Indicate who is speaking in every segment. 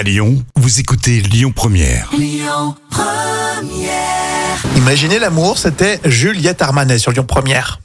Speaker 1: À Lyon, vous écoutez Lyon Première.
Speaker 2: Imaginez l'amour, c'était Juliette Armanet sur Lyon Première.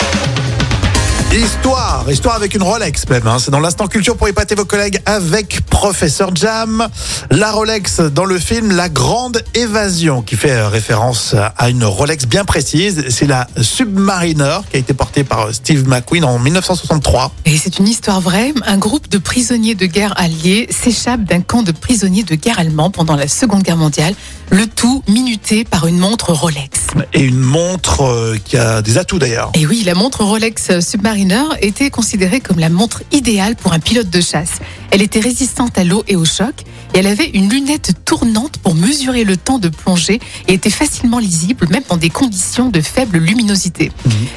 Speaker 2: Histoire, histoire avec une Rolex même. hein. C'est dans l'instant culture pour épater vos collègues avec Professeur Jam. La Rolex dans le film La Grande Évasion, qui fait euh, référence à une Rolex bien précise. C'est la Submariner qui a été portée par euh, Steve McQueen en 1963.
Speaker 3: Et c'est une histoire vraie. Un groupe de prisonniers de guerre alliés s'échappe d'un camp de prisonniers de guerre allemands pendant la Seconde Guerre mondiale. Le tout minuté par une montre Rolex.
Speaker 2: Et une montre euh, qui a des atouts d'ailleurs.
Speaker 3: Et oui, la montre Rolex Submariner était considérée comme la montre idéale pour un pilote de chasse. Elle était résistante à l'eau et au choc et elle avait une lunette tournante pour mesurer le temps de plongée et était facilement lisible même dans des conditions de faible luminosité.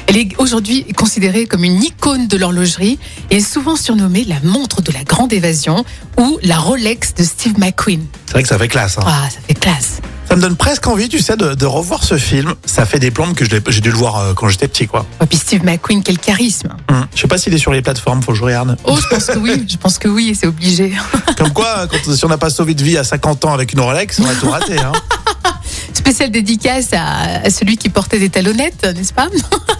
Speaker 3: Elle est aujourd'hui considérée comme une icône de l'horlogerie et est souvent surnommée la montre de la grande évasion ou la Rolex de Steve McQueen.
Speaker 2: C'est vrai que ça fait classe. hein.
Speaker 3: Ah, ça fait classe.
Speaker 2: Me donne presque envie, tu sais, de, de revoir ce film. Ça fait des plombes que j'ai dû le voir euh, quand j'étais petit, quoi.
Speaker 3: Et puis Steve McQueen, quel charisme.
Speaker 2: Hum. Je sais pas s'il est sur les plateformes, faut que je regarde.
Speaker 3: Oh, je pense que oui, je pense que oui, et c'est obligé.
Speaker 2: Comme quoi, quand, si on n'a pas sauvé de vie à 50 ans avec une Rolex, on a tout raté. Hein.
Speaker 3: Spéciale dédicace à, à celui qui portait des talonnettes, n'est-ce pas?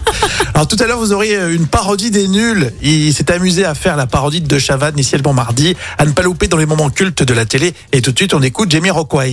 Speaker 2: Alors tout à l'heure, vous auriez une parodie des nuls. Il s'est amusé à faire la parodie de Chavannes, ici le mardi, à ne pas louper dans les moments cultes de la télé. Et tout de suite, on écoute Jamie Rockway.